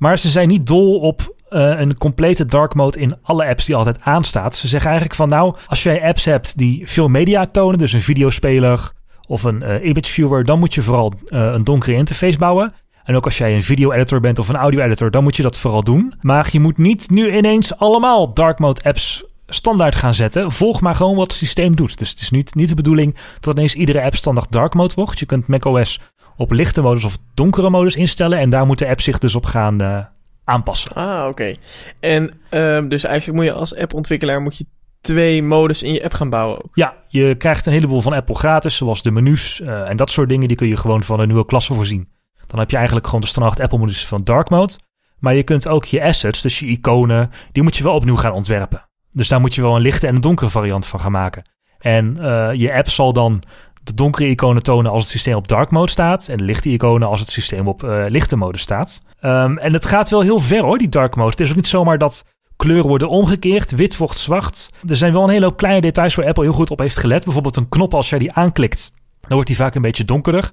Maar ze zijn niet dol op eh, een complete dark mode in alle apps die altijd aanstaat. Ze zeggen eigenlijk van nou, als jij apps hebt die veel media tonen, dus een videospeler of een eh, image viewer, dan moet je vooral eh, een donkere interface bouwen. En ook als jij een video-editor bent of een audio-editor, dan moet je dat vooral doen. Maar je moet niet nu ineens allemaal dark mode apps standaard gaan zetten. Volg maar gewoon wat het systeem doet. Dus het is niet, niet de bedoeling dat ineens iedere app standaard dark mode wordt. Je kunt macOS op lichte modus of donkere modus instellen. En daar moet de app zich dus op gaan eh, aanpassen. ah, oké. En ehm, dus eigenlijk moet je als appontwikkelaar moet je twee modus in je app gaan bouwen ook. Ja, je krijgt een heleboel van Apple gratis, zoals de menus eh, en dat soort dingen. Die kun je gewoon van een nieuwe klasse voorzien. Dan heb je eigenlijk gewoon de standaard Apple modus van dark mode. Maar je kunt ook je assets, dus je iconen, die moet je wel opnieuw gaan ontwerpen. Dus daar moet je wel een lichte en een donkere variant van gaan maken. En eh, je app zal dan de donkere iconen tonen als het systeem op dark mode staat. En de lichte iconen als het systeem op eh, lichte mode staat. Ehm, en het gaat wel heel ver hoor, die dark mode. Het is ook niet zomaar dat kleuren worden omgekeerd, wit wordt zwart. Er zijn wel een hele hoop kleine details waar Apple heel goed op heeft gelet. Bijvoorbeeld een knop als jij die aanklikt, dan wordt die vaak een beetje donkerder.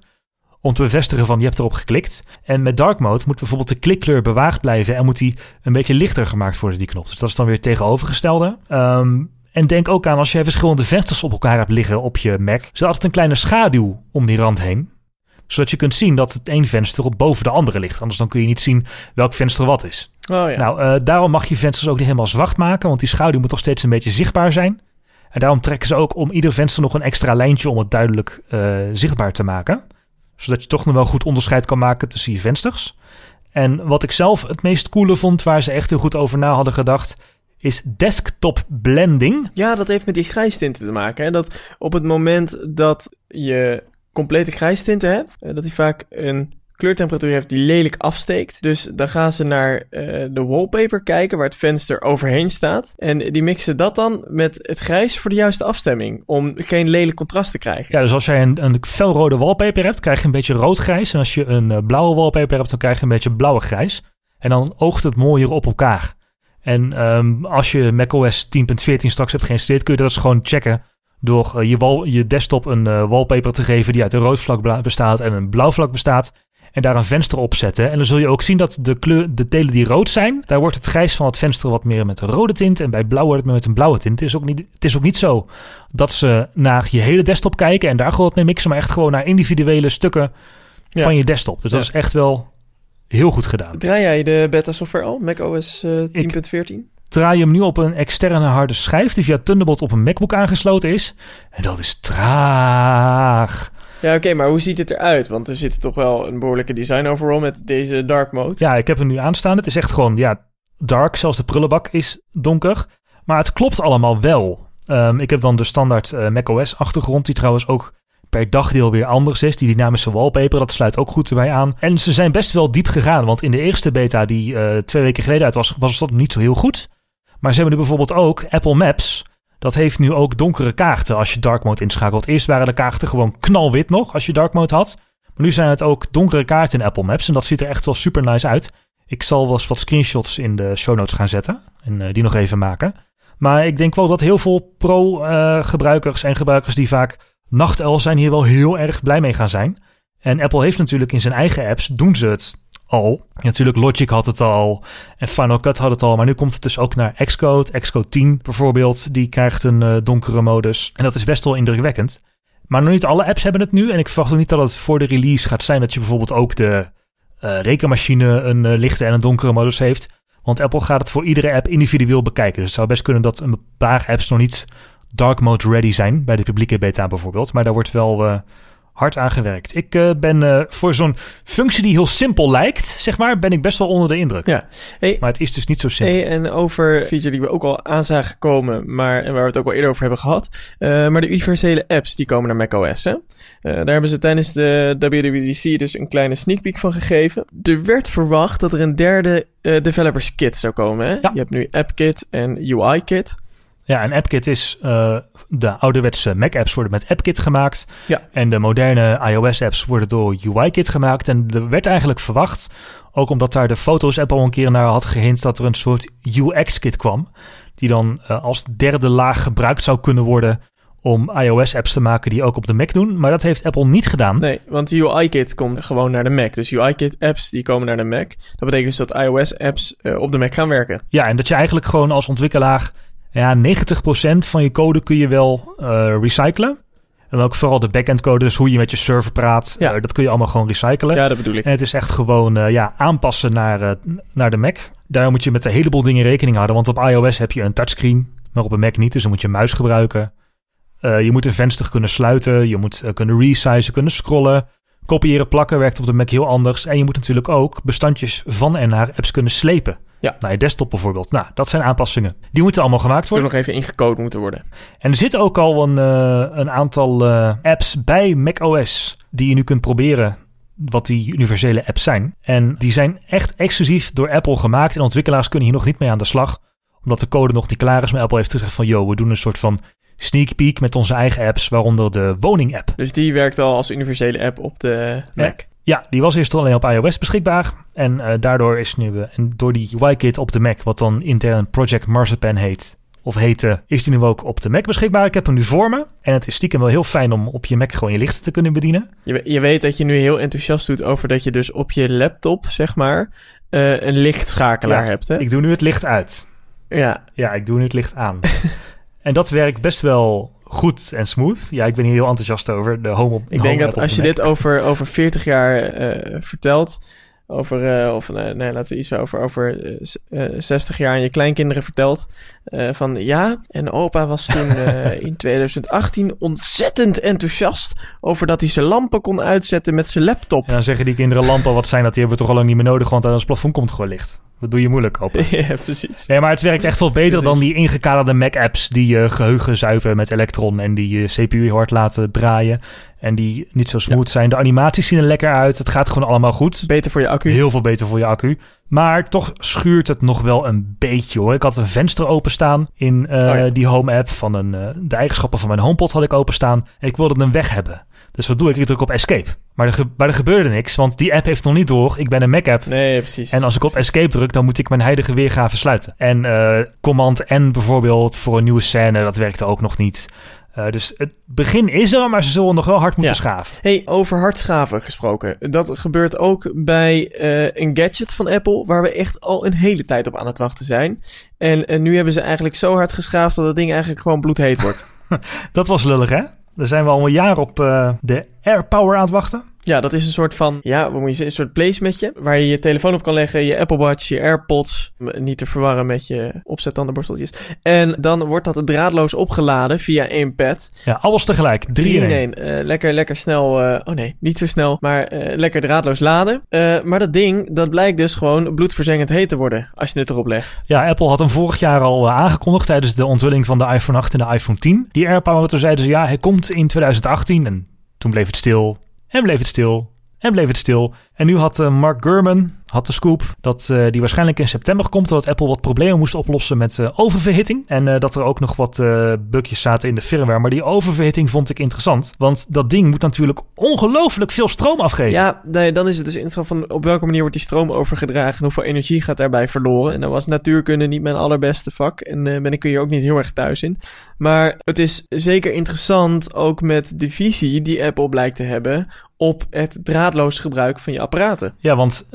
Om te bevestigen van je hebt erop geklikt. En met dark mode moet bijvoorbeeld de klikkleur bewaard blijven en moet die een beetje lichter gemaakt worden, die knop. Dus dat is dan weer het tegenovergestelde. Ehm, en denk ook aan als jij verschillende vensters op elkaar hebt liggen op je Mac. Er zit altijd een kleine schaduw om die rand heen. Zodat je kunt zien dat het één venster op boven de andere ligt. Anders dan kun je niet zien welk venster wat is. Oh ja. Nou, eh, daarom mag je vensters ook niet helemaal zwart maken. Want die schaduw moet toch steeds een beetje zichtbaar zijn. En daarom trekken ze ook om ieder venster nog een extra lijntje om het duidelijk eh, zichtbaar te maken. Zodat je toch nog wel goed onderscheid kan maken tussen je vensters. En wat ik zelf het meest coole vond, waar ze echt heel goed over na hadden gedacht, is desktop blending. Ja, dat heeft met die grijstinten te maken. Hè? Dat op het moment dat je complete grijstinten hebt, eh, dat die vaak een kleurtemperatuur heeft die lelijk afsteekt. Dus dan gaan ze naar eh, de wallpaper kijken waar het venster overheen staat. En die mixen dat dan met het grijs voor de juiste afstemming. Om geen lelijk contrast te krijgen. Ja, dus als jij een, een felrode wallpaper hebt, krijg je een beetje rood-grijs. En als je een blauwe wallpaper hebt, dan krijg je een beetje blauwe-grijs. En dan oogt het mooier op elkaar. En ehm, als je macOS 10.14 straks hebt geïnstalleerd, kun je dat dus gewoon checken. Door eh, je, je desktop een eh, wallpaper te geven die uit een rood vlak bestaat en een blauw vlak bestaat. En daar een venster op zetten. En dan zul je ook zien dat de, kleur, de delen die rood zijn, daar wordt het grijs van het venster wat meer met een rode tint. En bij blauw wordt het meer met een blauwe tint. Het is ook niet, het is ook niet zo dat ze naar je hele desktop kijken en daar gewoon wat mee mixen, maar echt gewoon naar individuele stukken Ja. van je desktop. Dus dat is echt wel heel goed gedaan. Draai jij de beta software al? macOS eh 10.14? draai je hem nu op een externe harde schijf die via Thunderbolt op een MacBook aangesloten is. En dat is traag. Ja, oké, maar hoe ziet het eruit? Want er zit toch wel een behoorlijke design overall met deze dark mode. Ja, ik heb hem nu aanstaan. Het is echt gewoon, ja, dark. Zelfs de prullenbak is donker. Maar het klopt allemaal wel. Ehm, ik heb dan de standaard eh, macOS achtergrond, die trouwens ook per dagdeel weer anders is. Die dynamische wallpaper, dat sluit ook goed erbij aan. En ze zijn best wel diep gegaan, want in de eerste beta die eh, twee weken geleden uit was, was dat niet zo heel goed. Maar ze hebben nu bijvoorbeeld ook Apple Maps. Dat heeft nu ook donkere kaarten als je dark mode inschakelt. Eerst waren de kaarten gewoon knalwit nog als je dark mode had. Maar nu zijn het ook donkere kaarten in Apple Maps. En dat ziet er echt wel super nice uit. Ik zal wel eens wat screenshots in de show notes gaan zetten. En eh, die nog even maken. Maar ik denk wel dat heel veel pro-gebruikers en gebruikers die vaak nachtel zijn hier wel heel erg blij mee gaan zijn. En Apple heeft natuurlijk in zijn eigen apps, doen ze het al. Natuurlijk Logic had het al en Final Cut had het al. Maar nu komt het dus ook naar Xcode. Xcode 10 bijvoorbeeld, die krijgt een eh, donkere modus. En dat is best wel indrukwekkend. Maar nog niet alle apps hebben het nu. En ik verwacht ook niet dat het voor de release gaat zijn dat je bijvoorbeeld ook de eh, rekenmachine een eh, lichte en een donkere modus heeft. Want Apple gaat het voor iedere app individueel bekijken. Dus het zou best kunnen dat een paar apps nog niet dark mode ready zijn. Bij de publieke beta bijvoorbeeld. Maar daar wordt wel uh, hard aan gewerkt. Ik uh, ben uh, voor zo'n functie die heel simpel lijkt, zeg maar, ben ik best wel onder de indruk. Ja. Hey, maar het is dus niet zo simpel. Hey, en over feature die we ook al aan zagen komen, maar en waar we het ook al eerder over hebben gehad. maar de universele apps die komen naar macOS. Hè? daar hebben ze tijdens de WWDC dus een kleine sneak peek van gegeven. Er werd verwacht dat er een derde developers kit zou komen. Hè? Ja. Je hebt nu AppKit en UI-kit. Ja, en AppKit is uh, de ouderwetse Mac-apps worden met AppKit gemaakt. Ja. En de moderne iOS-apps worden door UIKit gemaakt. En er werd eigenlijk verwacht, ook omdat daar de Foto's-app al een keer naar had gehint, dat er een soort UX-kit kwam. Die dan uh, als derde laag gebruikt zou kunnen worden om iOS-apps te maken die ook op de Mac doen. Maar dat heeft Apple niet gedaan. Nee, want UI-kit komt gewoon naar de Mac. Dus UI-kit-apps die komen naar de Mac. Dat betekent dus dat iOS-apps uh, op de Mac gaan werken. Ja, en dat je eigenlijk gewoon als ontwikkelaar ja, 90% van je code kun je wel uh, recyclen. En ook vooral de backend code, dus hoe je met je server praat. Ja. Uh, dat kun je allemaal gewoon recyclen. Ja, dat bedoel ik. En het is echt gewoon uh, ja, aanpassen naar, naar de Mac. Daar moet je met een heleboel dingen rekening houden. Want op iOS heb je een touchscreen, maar op een Mac niet. Dus dan moet je muis gebruiken. je moet een venster kunnen sluiten. Je moet kunnen resizen, kunnen scrollen. Kopiëren, plakken werkt op de Mac heel anders. En je moet natuurlijk ook bestandjes van en naar apps kunnen slepen. Ja. Naar je desktop bijvoorbeeld. Nou, dat zijn aanpassingen. Die moeten allemaal gemaakt worden. nog even ingecode moeten worden. En er zitten ook al een, uh, een aantal uh, apps bij macOS die je nu kunt proberen wat die universele apps zijn. En die zijn echt exclusief door Apple gemaakt. En ontwikkelaars kunnen hier nog niet mee aan de slag. Omdat de code nog niet klaar is. Maar Apple heeft gezegd van, yo, we doen een soort van sneak peek met onze eigen apps, waaronder de woning-app. Dus die werkt al als universele app op de Mac? Ja, die was eerst alleen op iOS beschikbaar. En uh, daardoor is nu, uh, en door die UI-kit op de Mac, wat dan intern Project Marzipan heet, of heette, is die nu ook op de Mac beschikbaar. Ik heb hem nu voor me. En het is stiekem wel heel fijn om op je Mac gewoon je lichten te kunnen bedienen. Je, je weet dat je nu heel enthousiast doet over dat je dus op je laptop, zeg maar, uh, een lichtschakelaar ja, hebt. Hè? Ik doe nu het licht uit. Ja. Ja, ik doe nu het licht aan. [laughs] en dat werkt best wel goed en smooth. Ja, ik ben hier heel enthousiast over. De home op Ik denk dat als je dit over, over 40 jaar uh, vertelt, over, uh, of nee, nee, laten we iets over, over uh, 60 jaar aan je kleinkinderen vertelt, van ja, en opa was toen [laughs] in 2018 ontzettend enthousiast over dat hij zijn lampen kon uitzetten met zijn laptop. En dan zeggen die kinderen lampen, wat zijn dat? Die hebben we toch al lang niet meer nodig, want aan ons plafond komt gewoon licht. Wat doe je moeilijk op? [laughs] ja, precies. Nee, maar het werkt echt wel beter dan die ingekaderde Mac-apps die je geheugen zuipen met Electron en die je CPU heel hard laten draaien. En die niet zo smooth ja. zijn. De animaties zien er lekker uit. Het gaat gewoon allemaal goed. Beter voor je accu. Heel veel beter voor je accu. Maar toch schuurt het nog wel een beetje hoor. Ik had een venster openstaan in uh, oh ja. die home app van een, uh, de eigenschappen van mijn HomePod had ik openstaan. En ik wilde hem weg hebben. Dus wat doe ik? Ik druk op escape. Maar er, ge maar er gebeurde niks, want die app heeft nog niet door. Ik ben een Mac-app. Nee, precies. En als ik op escape druk, dan moet ik mijn huidige weergave sluiten. En uh, command N bijvoorbeeld voor een nieuwe scène, dat werkte ook nog niet. Uh, dus het begin is er, maar ze zullen nog wel hard moeten ja. schaven. Hey, over hard schaven gesproken. Dat gebeurt ook bij uh, een gadget van Apple, waar we echt al een hele tijd op aan het wachten zijn. En, en nu hebben ze eigenlijk zo hard geschaafd dat het ding eigenlijk gewoon bloedheet wordt. [laughs] dat was lullig, hè? Daar zijn we al een jaar op uh, de AirPower aan het wachten. Ja, dat is een soort van, ja, wat moet je zeggen, een soort placemetje. Waar je je telefoon op kan leggen, je Apple Watch, je AirPods. Niet te verwarren met je opzettandenborsteltjes. En dan wordt dat draadloos opgeladen via één pad. Ja, alles tegelijk. Drie, in één. Uh, lekker, lekker snel, uh, oh nee, niet zo snel, maar uh, lekker draadloos laden. maar dat ding, dat blijkt dus gewoon bloedverzengend heet te worden als je het erop legt. Ja, Apple had hem vorig jaar al aangekondigd tijdens de onthulling van de iPhone 8 en de iPhone 10. Die AirPower, toen zeiden ze, ja, hij komt in 2018. En toen bleef het stil. En bleef het stil. En bleef het stil. En nu had uh, Mark Gurman had de scoop dat uh, die waarschijnlijk in september komt. Dat Apple wat problemen moest oplossen met uh, oververhitting. En dat er ook nog wat bugjes zaten in de firmware. Maar die oververhitting vond ik interessant. Want dat ding moet natuurlijk ongelooflijk veel stroom afgeven. Ja, nee, dan is het dus interessant van op welke manier wordt die stroom overgedragen. En hoeveel energie gaat daarbij verloren. En dan was natuurkunde niet mijn allerbeste vak. En ben ik hier ook niet heel erg thuis in. Maar het is zeker interessant ook met de visie die Apple blijkt te hebben op het draadloos gebruik van je apparaten. Ja, want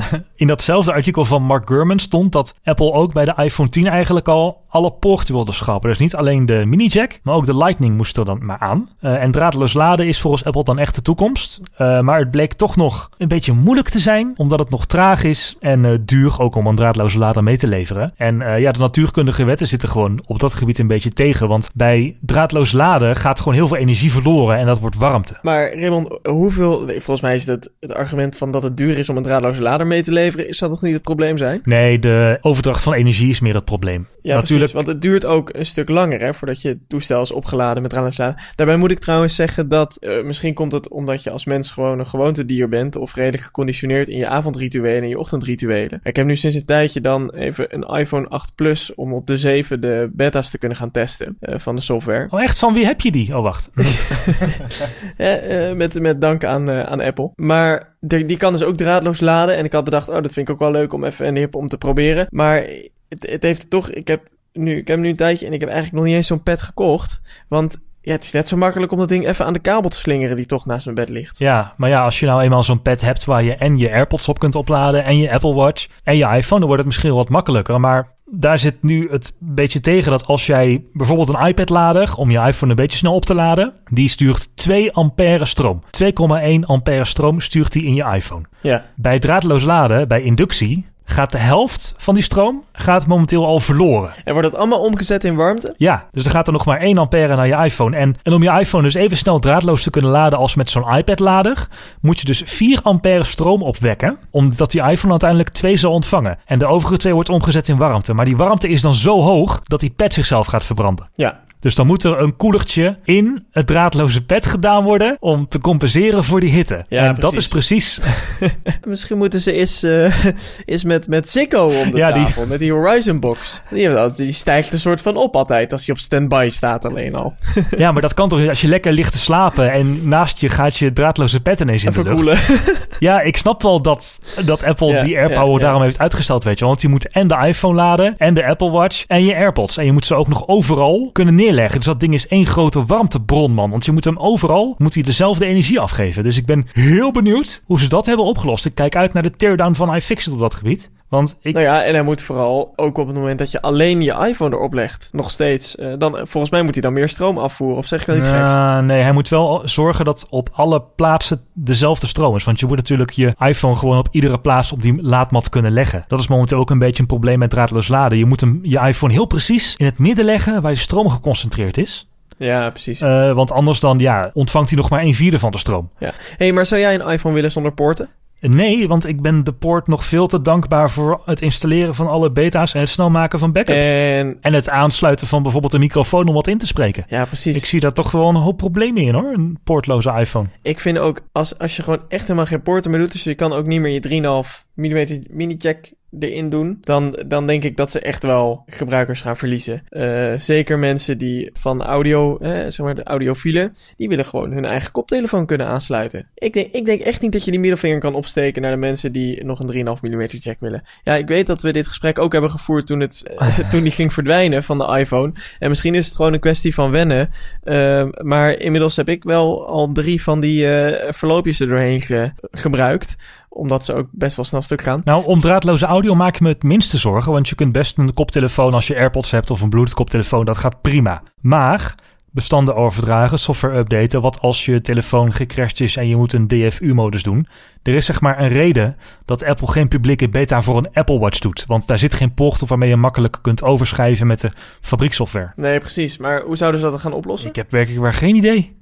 in datzelfde artikel van Mark Gurman stond dat Apple ook bij de iPhone 10 eigenlijk al alle poorten wilde schrappen. Dus niet alleen de mini jack, maar ook de Lightning moest er dan maar aan. Uh, en draadloos laden is volgens Apple dan echt de toekomst. Uh, maar het bleek toch nog een beetje moeilijk te zijn, omdat het nog traag is en uh, duur ook om een draadloze lader mee te leveren. En ja, de natuurkundige wetten zitten gewoon op dat gebied een beetje tegen. Want bij draadloos laden gaat gewoon heel veel energie verloren en dat wordt warmte. Maar Raymond, hoeveel, volgens mij is het het argument van dat het duur is om een draadloze lader mee te leveren, is dat toch niet het probleem zijn? Nee, de overdracht van energie is meer het probleem. Ja, Natuurlijk want het duurt ook een stuk langer hè, voordat je het toestel is opgeladen met draadloos Daarbij moet ik trouwens zeggen dat uh, misschien komt het omdat je als mens gewoon een gewoontedier bent of redelijk geconditioneerd in je avondrituelen en je ochtendrituelen. Ik heb nu sinds een tijdje dan even een iPhone 8 Plus om op de 7 de beta's te kunnen gaan testen uh, van de software. Oh echt? Van wie heb je die? Oh wacht. [laughs] ja, uh, met, met dank aan, aan Apple. Maar die, die kan dus ook draadloos laden en ik had bedacht, oh dat vind ik ook wel leuk om even een hip om te proberen. Maar het, het heeft toch, ik heb nu, ik heb nu een tijdje en ik heb eigenlijk nog niet eens zo'n pet gekocht. Want ja, het is net zo makkelijk om dat ding even aan de kabel te slingeren die toch naast mijn bed ligt. Ja, maar ja, als je nou eenmaal zo'n pet hebt waar je en je AirPods op kunt opladen en je Apple Watch en je iPhone, dan wordt het misschien wat makkelijker. Maar daar zit nu het beetje tegen dat als jij bijvoorbeeld een iPad-lader om je iPhone een beetje snel op te laden, die stuurt 2 ampère stroom. 2,1 ampère stroom stuurt die in je iPhone. Ja. Bij draadloos laden, bij inductie, gaat de helft van die stroom gaat momenteel al verloren. En wordt dat allemaal omgezet in warmte? Ja, dus dan gaat er nog maar 1 ampère naar je iPhone. En, en om je iPhone dus even snel draadloos te kunnen laden als met zo'n iPad-lader, moet je dus 4 ampère stroom opwekken, omdat die iPhone uiteindelijk 2 zal ontvangen. En de overige 2 wordt omgezet in warmte. Maar die warmte is dan zo hoog dat die pad zichzelf gaat verbranden. Ja, dus dan moet er een koelertje in het draadloze pad gedaan worden om te compenseren voor die hitte. Ja, en dat is precies. [laughs] Misschien moeten ze eens, uh, eens met, met Zico om de ja, tafel, die... met die Horizon Box. Die, die stijgt een soort van op altijd als je op standby staat alleen al. [laughs] ja, maar dat kan toch als je lekker ligt te slapen en naast je gaat je draadloze pad ineens in de lucht. [laughs] ja, ik snap wel dat, dat Apple die AirPower daarom heeft uitgesteld, weet je. Want die moet en de iPhone laden en de Apple Watch en je AirPods. En je moet ze ook nog overal kunnen dus dat ding is één grote warmtebron, man. Want je moet hem overal, moet hij dezelfde energie afgeven. Dus ik ben heel benieuwd hoe ze dat hebben opgelost. Ik kijk uit naar de teardown van iFixit op dat gebied. Want ik... Nou ja, en hij moet vooral ook op het moment dat je alleen je iPhone erop legt, nog steeds. Uh, dan, volgens mij moet hij dan meer stroom afvoeren. Of zeg ik wel iets uh, geks? Nee, hij moet wel zorgen dat op alle plaatsen dezelfde stroom is. Want je moet natuurlijk je iPhone gewoon op iedere plaats op die laadmat kunnen leggen. Dat is momenteel ook een beetje een probleem met draadloos laden. Je moet hem, je iPhone heel precies in het midden leggen waar je stroom geconcentreerd is. Ja, precies. Uh, want anders dan ja, ontvangt hij nog maar een vierde van de stroom. Ja. hey, maar zou jij een iPhone willen zonder poorten? Nee, want ik ben de poort nog veel te dankbaar voor het installeren van alle beta's en het snel maken van backups. En, en het aansluiten van bijvoorbeeld een microfoon om wat in te spreken. Ja, precies. Ik zie daar toch wel een hoop problemen in hoor, een poortloze iPhone. Ik vind ook, als, als je gewoon echt helemaal geen poorten meer doet, dus je kan ook niet meer je 3,5 mm mini-jack erin doen, dan, dan denk ik dat ze echt wel gebruikers gaan verliezen. Uh, zeker mensen die van audio, eh, zeg maar de audiofielen, die willen gewoon hun eigen koptelefoon kunnen aansluiten. Ik denk, ik denk echt niet dat je die middelvinger kan opsteken naar de mensen die nog een 3,5 mm jack willen. Ja, ik weet dat we dit gesprek ook hebben gevoerd toen, het, [laughs] toen die ging verdwijnen van de iPhone. En misschien is het gewoon een kwestie van wennen. Uh, maar inmiddels heb ik wel al drie van die uh, verloopjes er doorheen ge gebruikt omdat ze ook best wel snel stuk gaan. Nou, om draadloze audio maak je me het minste zorgen. Want je kunt best een koptelefoon als je AirPods hebt of een Bluetooth koptelefoon. Dat gaat prima. Maar bestanden overdragen, software updaten. Wat als je telefoon gecrashed is en je moet een DFU-modus doen. Er is zeg maar een reden dat Apple geen publieke beta voor een Apple Watch doet. Want daar zit geen poort op waarmee je makkelijk kunt overschrijven met de fabrieksoftware. Nee, precies. Maar hoe zouden ze dat dan gaan oplossen? Ik heb werkelijk waar geen idee.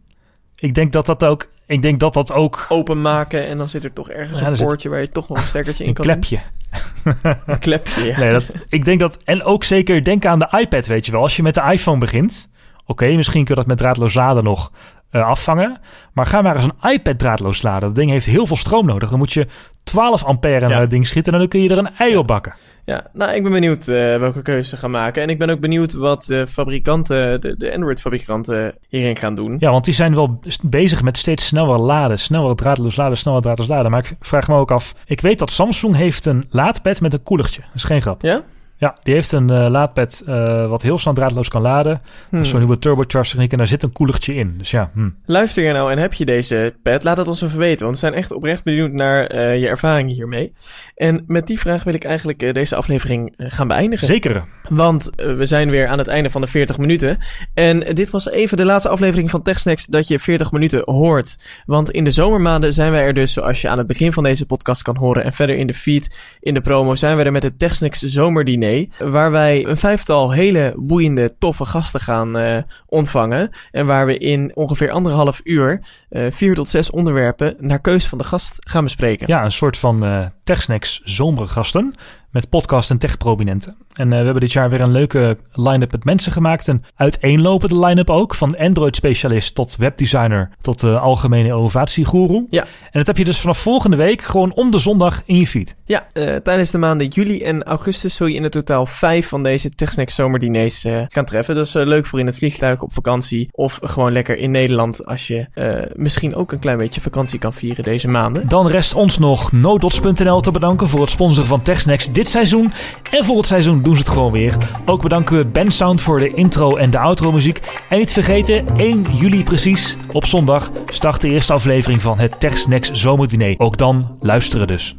Ik denk dat dat ook ik denk dat dat ook... Openmaken en dan zit er toch ergens een poortje waar je toch nog een stekkertje in kan klepje. een klepje, ja. Nee, dat, ik denk dat... En ook zeker denk aan de iPad, weet je wel. Als je met de iPhone begint... Oké, misschien kun je dat met draadloos laden nog uh, afvangen. Maar ga maar eens een iPad draadloos laden. Dat ding heeft heel veel stroom nodig. Dan moet je 12 ampère naar het ding schieten en dan kun je er een ei op bakken. Ja, nou, ik ben benieuwd uh, welke keuze ze gaan maken. En ik ben ook benieuwd wat de fabrikanten, de, de Android-fabrikanten hierin gaan doen. Ja, want die zijn wel bezig met steeds sneller laden, sneller draadloos laden, sneller draadloos laden. Maar ik vraag me ook af, ik weet dat Samsung heeft een laadpad met een koelertje. Dat is geen grap. Ja? Ja, die heeft een uh, laadpad uh, wat heel snel draadloos kan laden. Hmm. Zo'n nieuwe turbocharger techniek en daar zit een koelertje in. Dus ja. Hmm. Luister je nou en heb je deze pad? Laat het ons even weten, want we zijn echt oprecht benieuwd naar uh, je ervaringen hiermee. En met die vraag wil ik eigenlijk deze aflevering gaan beëindigen. Zeker. Want we zijn weer aan het einde van de 40 minuten. En dit was even de laatste aflevering van TechSnacks dat je 40 minuten hoort. Want in de zomermaanden zijn wij er dus, zoals je aan het begin van deze podcast kan horen en verder in de feed, in de promo, zijn wij er met het TechSnacks zomerdiner. Waar wij een vijftal hele boeiende, toffe gasten gaan uh, ontvangen. En waar we in ongeveer anderhalf uur uh, vier tot zes onderwerpen naar keuze van de gast gaan bespreken. Ja, een soort van uh, TechSnacks zomergasten met podcast en tech-prominenten. En uh, we hebben dit jaar weer een leuke line-up met mensen gemaakt. Een uiteenlopende line-up ook. Van Android-specialist tot webdesigner tot uh, algemene innovatiegoeroe. Ja. En dat heb je dus vanaf volgende week gewoon om de zondag in je feed. Ja, uh, tijdens de maanden juli en augustus zul je in het totaal vijf van deze TechSnack zomerdiners gaan treffen. Is leuk voor in het vliegtuig op vakantie. Of gewoon lekker in Nederland als je misschien ook een klein beetje vakantie kan vieren deze maanden. Dan rest ons nog nodots.nl te bedanken voor het sponsoren van TechSnacks dit seizoen. En volgend seizoen doen ze het gewoon weer. Ook bedanken we Ben Sound voor de intro en de outro muziek. En niet vergeten, 1 juli precies, op zondag, start de eerste aflevering van het TechSnacks Zomerdiner. Ook dan luisteren dus.